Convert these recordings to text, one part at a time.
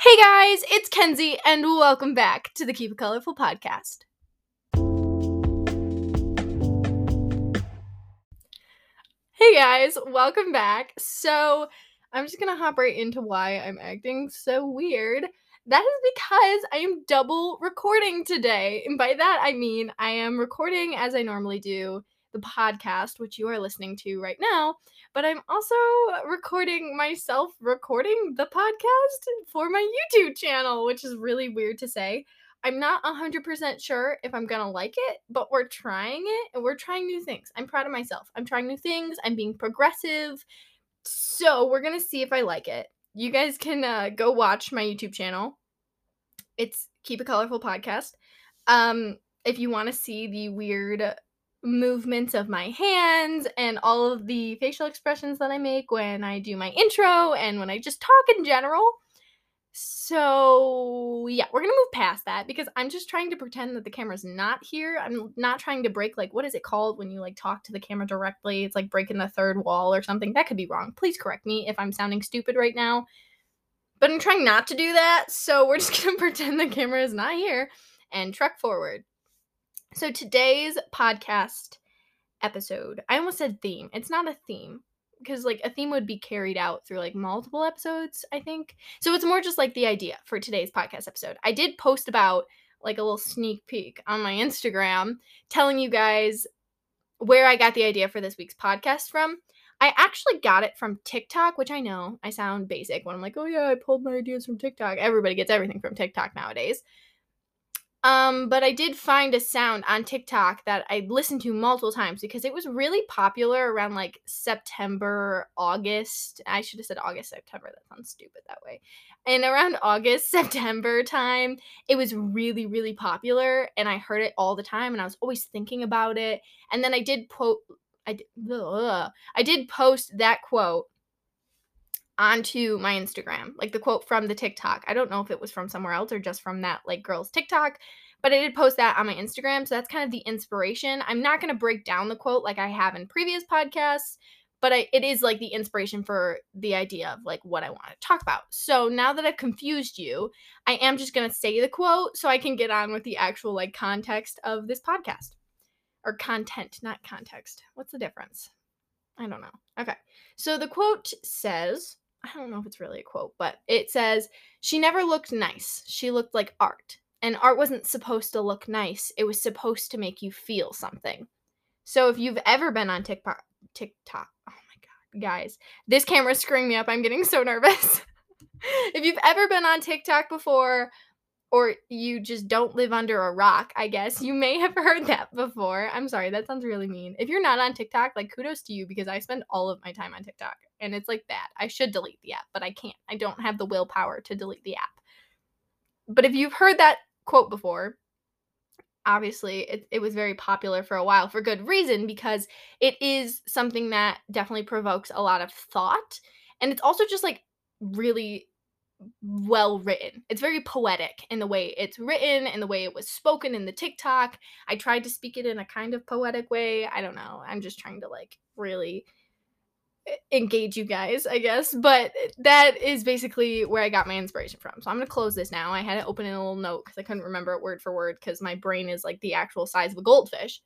Hey guys, it's Kenzie, and welcome back to the Keep It Colorful podcast. Hey guys, welcome back. So, I'm just gonna hop right into why I'm acting so weird. That is because I am double recording today. And by that, I mean I am recording as I normally do the podcast, which you are listening to right now, but I'm also recording myself recording the podcast for my YouTube channel, which is really weird to say. I'm not 100% sure if I'm going to like it, but we're trying it and we're trying new things. I'm proud of myself. I'm trying new things. I'm being progressive. So we're going to see if I like it. You guys can uh, go watch my YouTube channel. It's Keep It Colorful Podcast. Um, if you want to see the weird movements of my hands and all of the facial expressions that I make when I do my intro and when I just talk in general. So, yeah, we're going to move past that because I'm just trying to pretend that the camera's not here. I'm not trying to break like what is it called when you like talk to the camera directly? It's like breaking the third wall or something. That could be wrong. Please correct me if I'm sounding stupid right now. But I'm trying not to do that, so we're just going to pretend the camera is not here and truck forward. So today's podcast episode, I almost said theme. It's not a theme because like a theme would be carried out through like multiple episodes, I think. So it's more just like the idea for today's podcast episode. I did post about like a little sneak peek on my Instagram telling you guys where I got the idea for this week's podcast from. I actually got it from TikTok, which I know I sound basic when I'm like, oh yeah, I pulled my ideas from TikTok. Everybody gets everything from TikTok nowadays. Um, but I did find a sound on TikTok that I listened to multiple times because it was really popular around like September, August. I should have said August, September. That sounds stupid that way. And around August, September time, it was really, really popular. And I heard it all the time and I was always thinking about it. And then I did quote, I did, ugh, I did post that quote onto my Instagram, like the quote from the TikTok. I don't know if it was from somewhere else or just from that like girl's TikTok, but I did post that on my Instagram. So that's kind of the inspiration. I'm not going to break down the quote like I have in previous podcasts, but I, it is like the inspiration for the idea of like what I want to talk about. So now that I've confused you, I am just going to say the quote so I can get on with the actual like context of this podcast or content, not context. What's the difference? I don't know. Okay. So the quote says, I don't know if it's really a quote, but it says, She never looked nice. She looked like art. And art wasn't supposed to look nice, it was supposed to make you feel something. So if you've ever been on TikTok, TikTok, oh my God, guys, this camera's screwing me up. I'm getting so nervous. if you've ever been on TikTok before, or you just don't live under a rock, I guess. You may have heard that before. I'm sorry, that sounds really mean. If you're not on TikTok, like kudos to you because I spend all of my time on TikTok and it's like that. I should delete the app, but I can't. I don't have the willpower to delete the app. But if you've heard that quote before, obviously it, it was very popular for a while for good reason because it is something that definitely provokes a lot of thought. And it's also just like really well written. It's very poetic in the way it's written and the way it was spoken in the TikTok. I tried to speak it in a kind of poetic way. I don't know. I'm just trying to like really engage you guys, I guess. But that is basically where I got my inspiration from. So I'm to close this now. I had it open in a little note because I couldn't remember it word for word because my brain is like the actual size of a goldfish.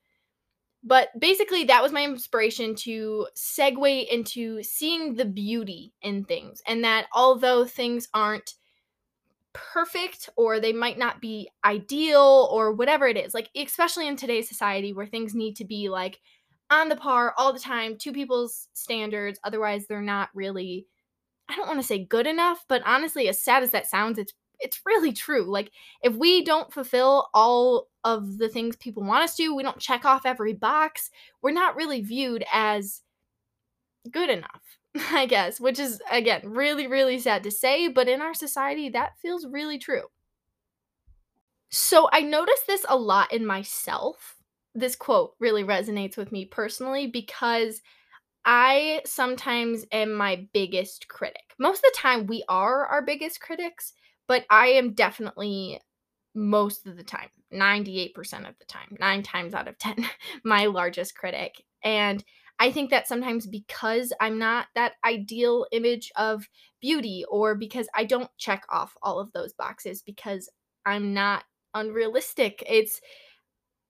But basically, that was my inspiration to segue into seeing the beauty in things. And that although things aren't perfect or they might not be ideal or whatever it is, like, especially in today's society where things need to be like on the par all the time to people's standards. Otherwise, they're not really, I don't want to say good enough, but honestly, as sad as that sounds, it's it's really true. Like if we don't fulfill all of the things people want us to, we don't check off every box, we're not really viewed as good enough, I guess, which is again really really sad to say, but in our society that feels really true. So I noticed this a lot in myself this quote really resonates with me personally because I sometimes am my biggest critic. Most of the time, we are our biggest critics, but I am definitely most of the time, 98% of the time, nine times out of 10, my largest critic. And I think that sometimes because I'm not that ideal image of beauty, or because I don't check off all of those boxes because I'm not unrealistic, it's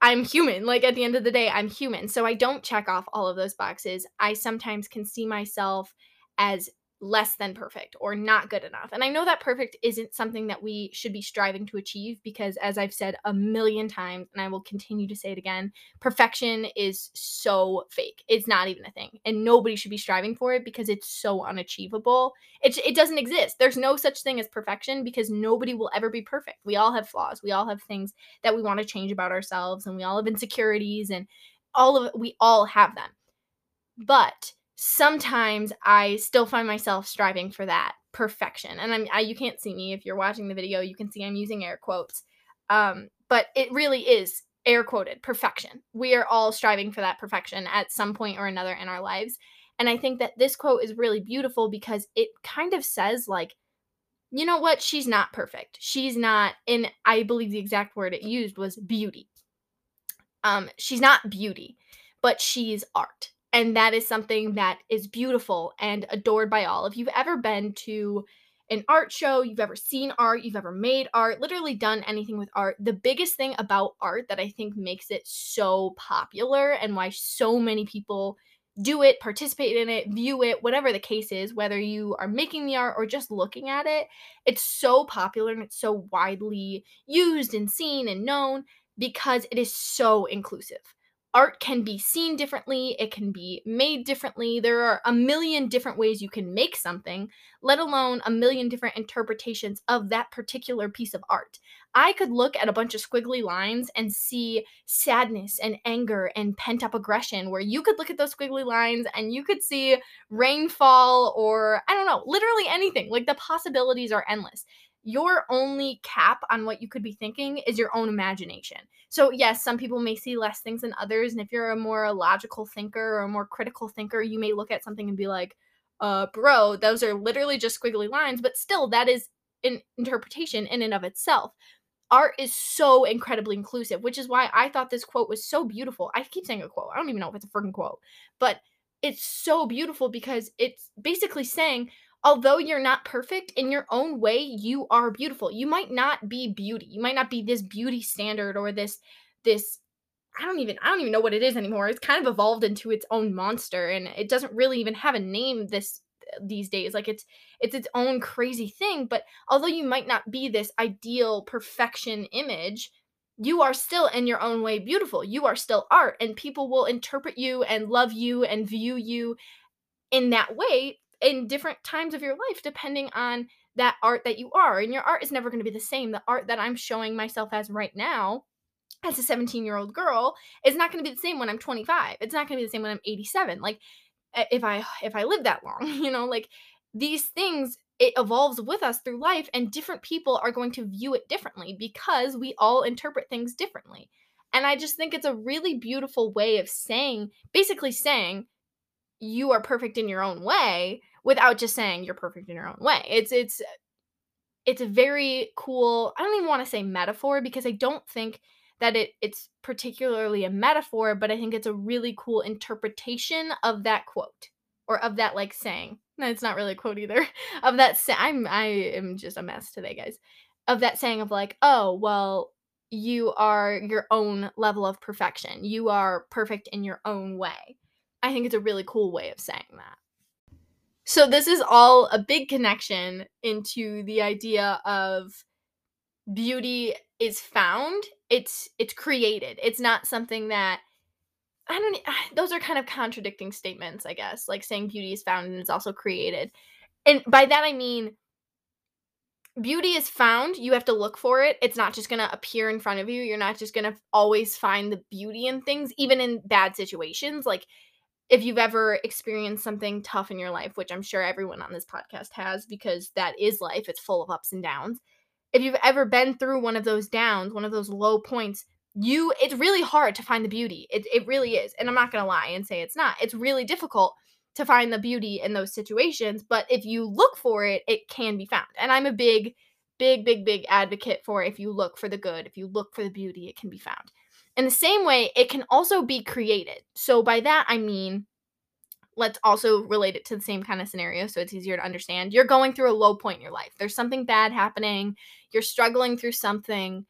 I'm human. Like at the end of the day, I'm human. So I don't check off all of those boxes. I sometimes can see myself as less than perfect or not good enough. And I know that perfect isn't something that we should be striving to achieve because, as I've said a million times, and I will continue to say it again, perfection is so fake. It's not even a thing. And nobody should be striving for it because it's so unachievable. It, it doesn't exist. There's no such thing as perfection because nobody will ever be perfect. We all have flaws. We all have things that we want to change about ourselves, and we all have insecurities, and all of it, we all have them. But sometimes I still find myself striving for that perfection. And I'm I, you can't see me if you're watching the video, you can see I'm using air quotes. Um, but it really is air quoted perfection. We are all striving for that perfection at some point or another in our lives. And I think that this quote is really beautiful because it kind of says like you know what? She's not perfect. She's not and I believe the exact word it used was beauty. Um she's not beauty, but she's art and that is something that is beautiful and adored by all. If you've ever been to an art show, you've ever seen art, you've ever made art, literally done anything with art, the biggest thing about art that I think makes it so popular and why so many people do it, participate in it, view it, whatever the case is, whether you are making the art or just looking at it, it's so popular and it's so widely used and seen and known because it is so inclusive art can be seen differently, it can be made differently. There are a million different ways you can make something, let alone a million different interpretations of that particular piece of art. I could look at a bunch of squiggly lines and see sadness and anger and pent up aggression, where you could look at those squiggly lines and you could see rainfall or I don't know, literally anything. Like the possibilities are endless your only cap on what you could be thinking is your own imagination. So, yes, some people may see less things than others. And if you're a more logical thinker or a more critical thinker, you may look at something and be like, uh, bro, those are literally just squiggly lines. But still, that is an interpretation in and of itself. Art is so incredibly inclusive, which is why I thought this quote was so beautiful. I keep saying a quote. I don't even know if it's a freaking quote, but it's so beautiful because it's basically saying although you're not perfect in your own way, you are beautiful. You might not be beauty. You might not be this beauty standard or this this I don't even I don't even know what it is anymore. It's kind of evolved into its own monster and it doesn't really even have a name this these days. Like it's it's its own crazy thing, but although you might not be this ideal perfection image, you are still in your own way beautiful. You are still art and people will interpret you and love you and view you in that way in different times of your life depending on that art that you are and your art is never going to be the same. The art that i'm showing myself as right now as a 17 year old girl is not going to be the same when i'm 25 it's not going to be the same when i'm 87 like if i if i live that long you know like these things it evolves with us through life and different people are going to view it differently because we all interpret things differently. And i just think it's a really beautiful way of saying basically saying you are perfect in your own way without just saying you're perfect in your own way. It's it's it's a very cool, I don't even want to say metaphor because I don't think that it it's particularly a metaphor, but I think it's a really cool interpretation of that quote or of that like saying. No, it's not really a quote either. Of that sa- I'm I am just a mess today, guys. Of that saying of like, "Oh, well, you are your own level of perfection. You are perfect in your own way." I think it's a really cool way of saying that. So this is all a big connection into the idea of beauty is found, it's it's created. It's not something that I don't those are kind of contradicting statements, I guess, like saying beauty is found and it's also created. And by that I mean beauty is found, you have to look for it. It's not just going to appear in front of you. You're not just going to always find the beauty in things even in bad situations. Like if you've ever experienced something tough in your life, which I'm sure everyone on this podcast has because that is life, it's full of ups and downs. If you've ever been through one of those downs, one of those low points, you it's really hard to find the beauty. It it really is. And I'm not going to lie and say it's not. It's really difficult to find the beauty in those situations, but if you look for it, it can be found. And I'm a big big big big advocate for if you look for the good, if you look for the beauty, it can be found. In the same way, it can also be created. So by that I mean let's also relate it to the same kind of scenario so it's easier to understand. You're going through a low point in your life. There's something bad happening. You're struggling through something.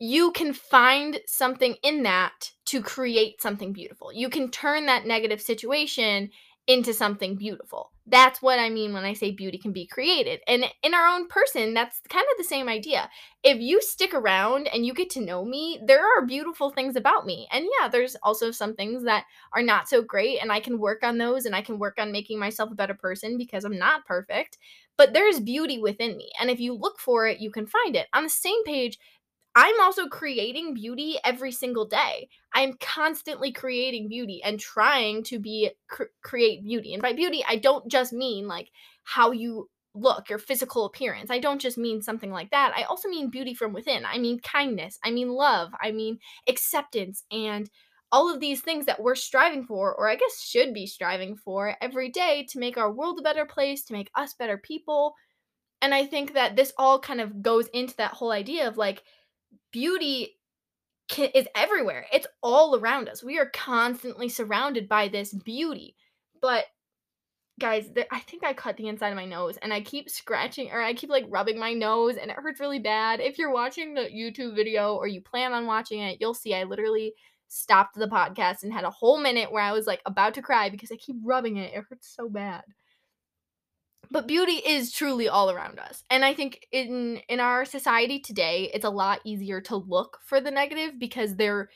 You can find something in that to create something beautiful. You can turn that negative situation into something beautiful. That's what I mean when I say beauty can be created. And in our own person, that's kind of the same idea. If you stick around and you get to know me, there are beautiful things about me. And yeah, there's also some things that are not so great, and I can work on those and I can work on making myself a better person because I'm not perfect. But there's beauty within me. And if you look for it, you can find it. On the same page, I'm also creating beauty every single day. I'm constantly creating beauty and trying to be cr- create beauty. And by beauty, I don't just mean like how you look, your physical appearance. I don't just mean something like that. I also mean beauty from within. I mean kindness. I mean love. I mean acceptance and all of these things that we're striving for, or I guess should be striving for every day to make our world a better place, to make us better people. And I think that this all kind of goes into that whole idea of like, beauty can, is everywhere. It's all around us. We are constantly surrounded by this beauty. But guys, I think I cut the inside of my nose and I keep scratching or I keep like rubbing my nose and it hurts really bad. If you're watching the YouTube video or you plan on watching it, you'll see I literally stopped the podcast and had a whole minute where I was like about to cry because I keep rubbing it. It hurts so bad but beauty is truly all around us and i think in in our society today it's a lot easier to look for the negative because there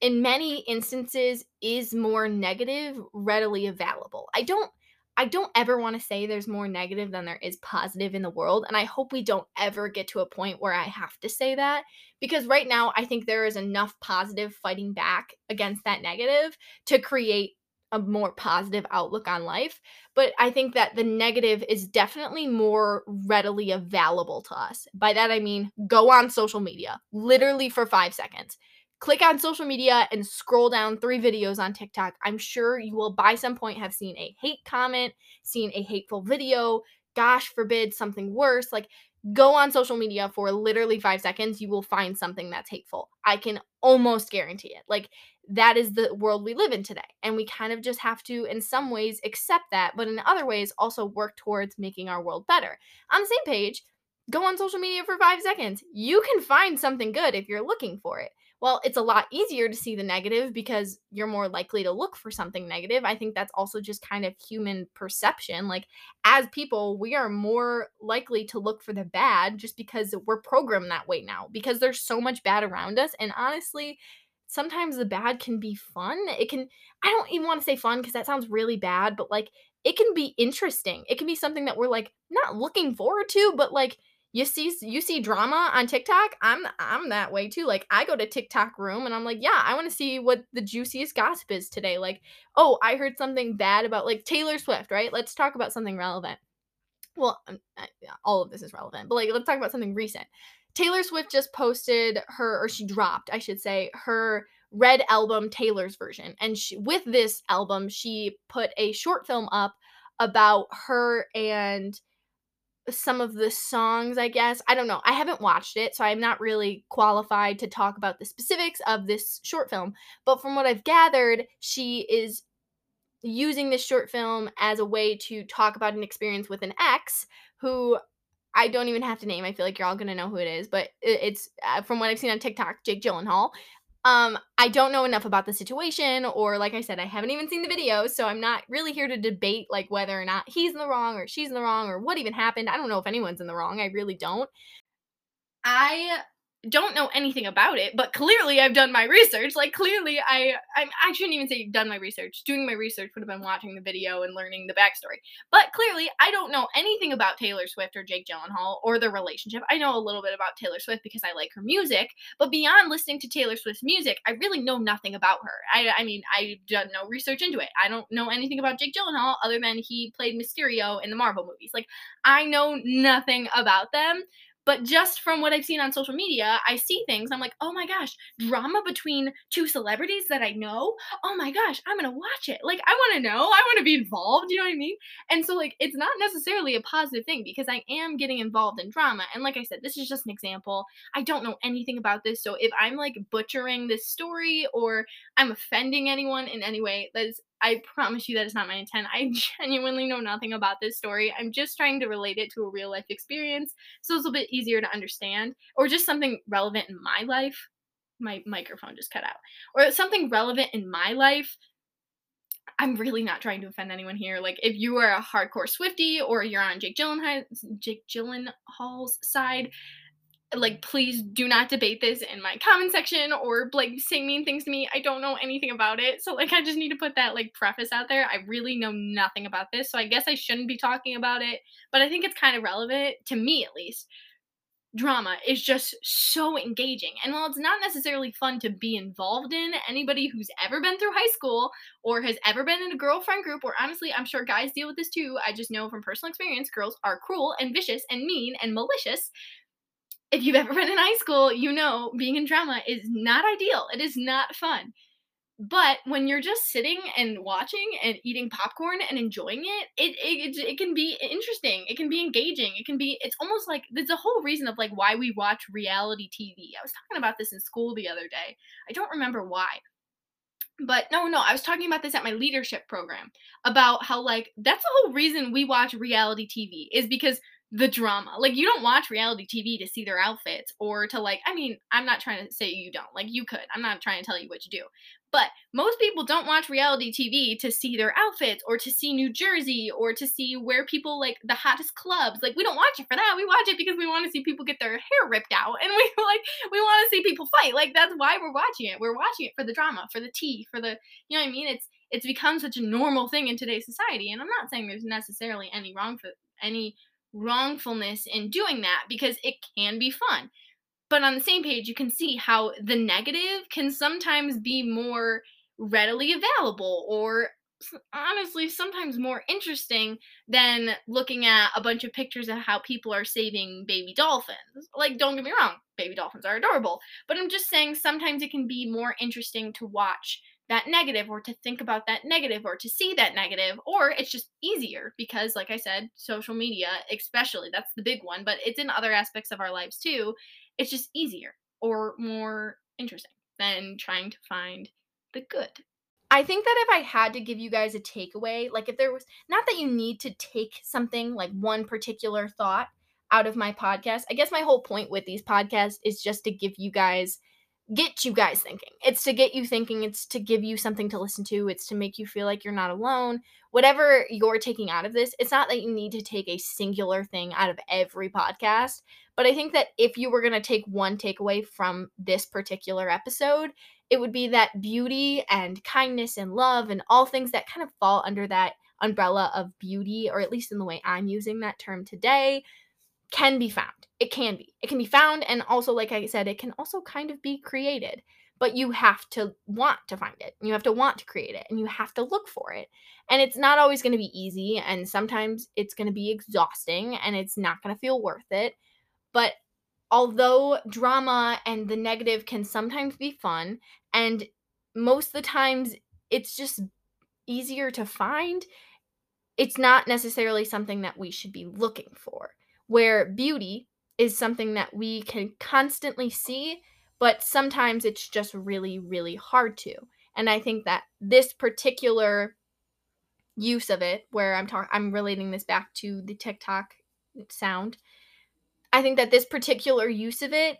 in many instances is more negative readily available. I don't i don't ever want to say there's more negative than there is positive in the world and i hope we don't ever get to a point where i have to say that because right now i think there is enough positive fighting back against that negative to create a more positive outlook on life. But I think that the negative is definitely more readily available to us. By that, I mean go on social media, literally for five seconds. Click on social media and scroll down three videos on TikTok. I'm sure you will, by some point, have seen a hate comment, seen a hateful video, gosh forbid, something worse. Like, go on social media for literally five seconds, you will find something that's hateful. I can almost guarantee it. Like, that is the world we live in today. And we kind of just have to, in some ways, accept that, but in other ways, also work towards making our world better. On the same page, go on social media for five seconds. You can find something good if you're looking for it. Well, it's a lot easier to see the negative because you're more likely to look for something negative. I think that's also just kind of human perception. Like, as people, we are more likely to look for the bad just because we're programmed that way now, because there's so much bad around us. And honestly, sometimes the bad can be fun. It can, I don't even want to say fun because that sounds really bad, but like it can be interesting. It can be something that we're like not looking forward to, but like you see you see drama on TikTok. I'm I'm that way too. Like I go to TikTok room and I'm like, yeah, I want to see what the juiciest gossip is today. Like, oh, I heard something bad about like Taylor Swift, right? Let's talk about something relevant. Well, um, all of this is relevant, but like let's talk about something recent. Taylor Swift just posted her, or she dropped, I should say, her Red album, Taylor's version. And she, with this album, she put a short film up about her and some of the songs, I guess. I don't know. I haven't watched it, so I'm not really qualified to talk about the specifics of this short film. But from what I've gathered, she is using this short film as a way to talk about an experience with an ex who I don't even have to name. I feel like you're all gonna know who it is, but it's uh, from what I've seen on TikTok, Jake Gyllenhaal. Um, I don't know enough about the situation, or like I said, I haven't even seen the video, so I'm not really here to debate like whether or not he's in the wrong or she's in the wrong or what even happened. I don't know if anyone's in the wrong. I really don't. I don't know anything about it, but clearly I've done my research. Like clearly I I'm, I shouldn't even say done my research. Doing my research would have been watching the video and learning the backstory. But clearly I don't know anything about Taylor Swift or Jake Gyllenhaal or their relationship. I know a little bit about Taylor Swift because I like her music, but beyond listening to Taylor Swift's music, I really know nothing about her. I I mean I've done no research into it. I don't know anything about Jake Gyllenhaal other than he played Mysterio in the Marvel movies. Like I know nothing about them. But just from what I've seen on social media, I see things. I'm like, oh my gosh, drama between two celebrities that I know. Oh my gosh, I'm gonna watch it. Like, I want to know. I want to be involved. You know what I mean? And so, like, it's not necessarily a positive thing because I am getting involved in drama. And like I said, this is just an example. I don't know anything about this, so if I'm like butchering this story or I'm offending anyone in any way, that is I promise you that is not my intent. I genuinely know nothing about this story. I'm just trying to relate it to a real life experience so it's a bit easier to understand or just something relevant in my life. My microphone just cut out. Or something relevant in my life I'm really not trying to offend anyone here. Like, if you are a hardcore Swiftie or you're on Jake Gyllenhaal, Jake Gyllenhaal's side, like please do not debate this in my comment section or like say mean things to me i don't know anything about it so like i just need to put that like preface out there i really know nothing about this so i guess i shouldn't be talking about it but i think it's kind of relevant to me at least drama is just so engaging. And while it's not necessarily fun to be involved in, anybody who's ever been through high school or has ever been in a girlfriend group, or honestly, I'm sure guys deal with this too. I just know from personal experience, girls are cruel and vicious and mean and malicious if you've ever been in high school, you know being in drama is not ideal. It is not fun. But when you're just sitting and watching and eating popcorn and enjoying it, it, it it can be interesting. It can be engaging. It can be. It's almost like there's a whole reason of like why we watch reality TV. I was talking about this in school the other day. I don't remember why, but no no i was talking about this at my leadership program about how like that's the whole reason we watch reality tv is because the drama. Like you don't watch reality TV to see their outfits or to like I mean, I'm not trying to say you don't. Like you could. I'm not trying to tell you what to do. But most people don't watch reality TV to see their outfits or to see New Jersey or to see where people like the hottest clubs. Like we don't watch it for that. We watch it because we want to see people get their hair ripped out and we like we want to see people fight. Like that's why we're watching it. We're watching it for the drama, for the tea, for the you know what I mean? It's it's become such a normal thing in today's society. And I'm not saying there's necessarily any wrong for any wrongfulness in doing that because it can be fun. But on the same page, you can see how the negative can sometimes be more readily available or honestly sometimes more interesting than looking at a bunch of pictures of how people are saving baby dolphins. Like, don't get me wrong, baby dolphins are adorable, but I'm just saying sometimes it can be more interesting to watch that negative or to think about that negative or to see that negative or it's just easier because like i said social media especially that's the big one but it's in other aspects of our lives too it's just easier or more interesting than trying to find the good. I think that if I had to give you guys a takeaway, like if there was not that you need to take something like one particular thought out of my podcast, I guess my whole point with these podcasts is just to give you guys get you guys thinking. It's to get you thinking, it's to give you something to listen to, it's to make you feel like you're not alone. Whatever you're taking out of this, it's not that you need to take a singular thing out of every podcast, but I think that if you were going to take one takeaway from this particular episode, it would be that beauty and kindness and love and all things that kind of fall under that umbrella of beauty, or at least in the way I'm using that term today, can be found. It can be. It can be found. And also, like I said, it can also kind of be created. But you have to want to find it. You have to want to create it. And you have to look for it. And it's not always going to be easy. And sometimes it's going to be exhausting and it's not going to feel worth it. But although drama and the negative can sometimes be fun, and most of the times it's just easier to find, it's not necessarily something that we should be looking for where beauty is something that we can constantly see, but sometimes it's just really, really hard to. And I think that this particular use of it, where I'm talking, I'm relating this back to the TikTok sound. I think that this particular use of it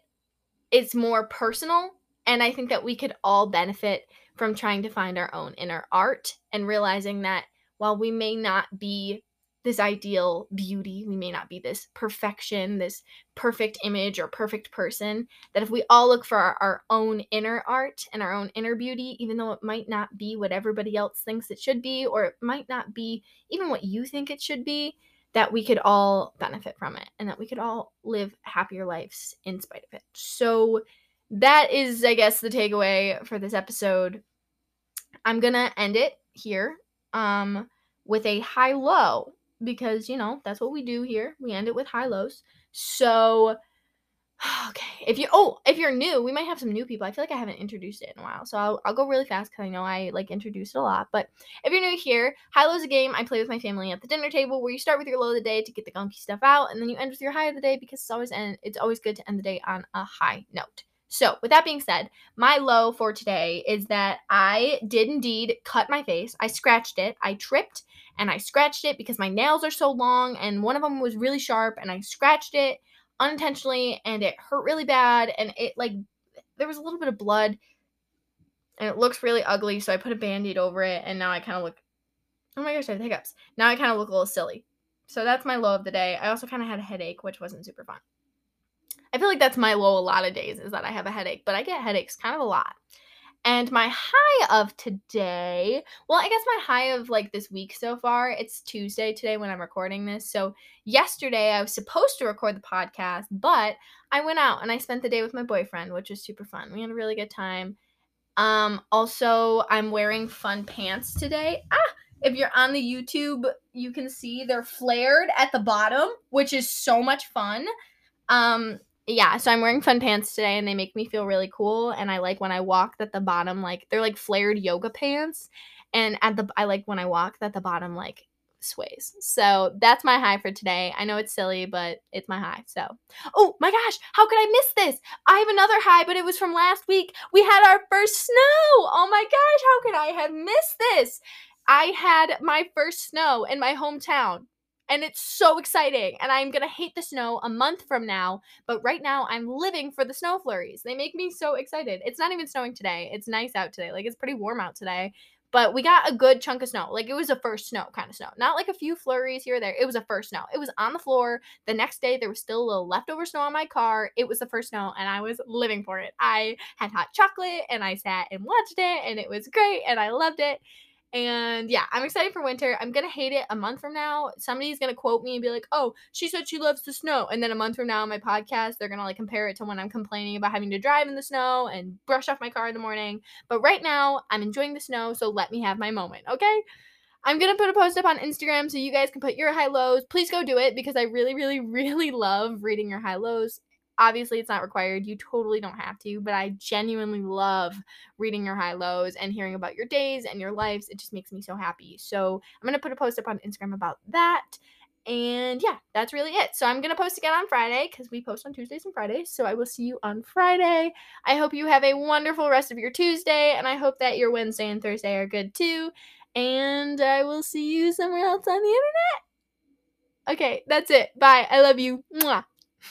is more personal, and I think that we could all benefit from trying to find our own inner art and realizing that while we may not be this ideal beauty. We may not be this perfection, this perfect image or perfect person. That if we all look for our, our, own inner art and our own inner beauty, even though it might not be what everybody else thinks it should be, or it might not be even what you think it should be, that we could all benefit from it and that we could all live happier lives in spite of it. So that is, I guess, the takeaway for this episode. I'm gonna end it here um, with a high low because you know that's what we do here. We end it with high lows. So okay, if you oh if you're new, we might have some new people. I feel like I haven't introduced it in a while, so I'll, I'll go really fast because I know I like introduced it a lot. But if you're new here, high low is a game I play with my family at the dinner table where you start with your low of the day to get the gunky stuff out, and then you end with your high of the day because it's always end, it's always good to end the day on a high note. So, with that being said, my low for today is that I did indeed cut my face. I scratched it. I tripped and I scratched it because my nails are so long and one of them was really sharp and I scratched it unintentionally and it hurt really bad and it like there was a little bit of blood and it looks really ugly so I put a band-aid over it and now I kind of look oh my gosh I have hiccups. Now I kind of look a little silly. So that's my low of the day. I also kind of had a headache which wasn't super fun. I feel like that's my low a lot of days is that I have a headache, but I get headaches kind of a lot. And my high of today, well, I guess my high of like this week so far, it's Tuesday today when I'm recording this. So, yesterday I was supposed to record the podcast, but I went out and I spent the day with my boyfriend, which was super fun. We had a really good time. Um, also, I'm wearing fun pants today. Ah, if you're on the YouTube, you can see they're flared at the bottom, which is so much fun. Um, yeah, so I'm wearing fun pants today and they make me feel really cool. And I like when I walk that the bottom, like, they're like flared yoga pants. And at the, I like when I walk that the bottom, like, sways. So that's my high for today. I know it's silly, but it's my high. So, oh my gosh, how could I miss this? I have another high, but it was from last week. We had our first snow. Oh my gosh, how could I have missed this? I had my first snow in my hometown and it's so exciting and i'm gonna hate the snow a month from now but right now i'm living for the snow flurries. They make me so excited. It's not even snowing today it's nice out today like it's pretty warm out today but we got a good chunk of snow like it was a first snow kind of snow not like a few flurries here or there it was a first snow it was on the floor the next day there was still a little leftover snow on my car it was the first snow and i was living for it. I had hot chocolate and i sat and watched it and it was great and i loved it and yeah, I'm excited for winter. I'm gonna hate it a month from now. Somebody's gonna quote me and be like, "Oh, she said she loves the snow," and then a month from now on my podcast, they're gonna like compare it to when I'm complaining about having to drive in the snow and brush off my car in the morning. But right now, I'm enjoying the snow, so let me have my moment, okay? I'm gonna put a post up on Instagram so you guys can put your high lows. Please go do it because I really, really, really love reading your high lows obviously it's not required you totally don't have to but i genuinely love reading your high lows and hearing about your days and your lives it just makes me so happy. So i'm going to put a post up on instagram about that and yeah that's really it. So i'm going to post again on friday because we post on tuesdays and fridays so i will see you on friday. I hope you have a wonderful rest of your tuesday and i hope that your wednesday and thursday are good too and i will see you somewhere else on the internet. Okay that's it. Bye. I love you. Mwah.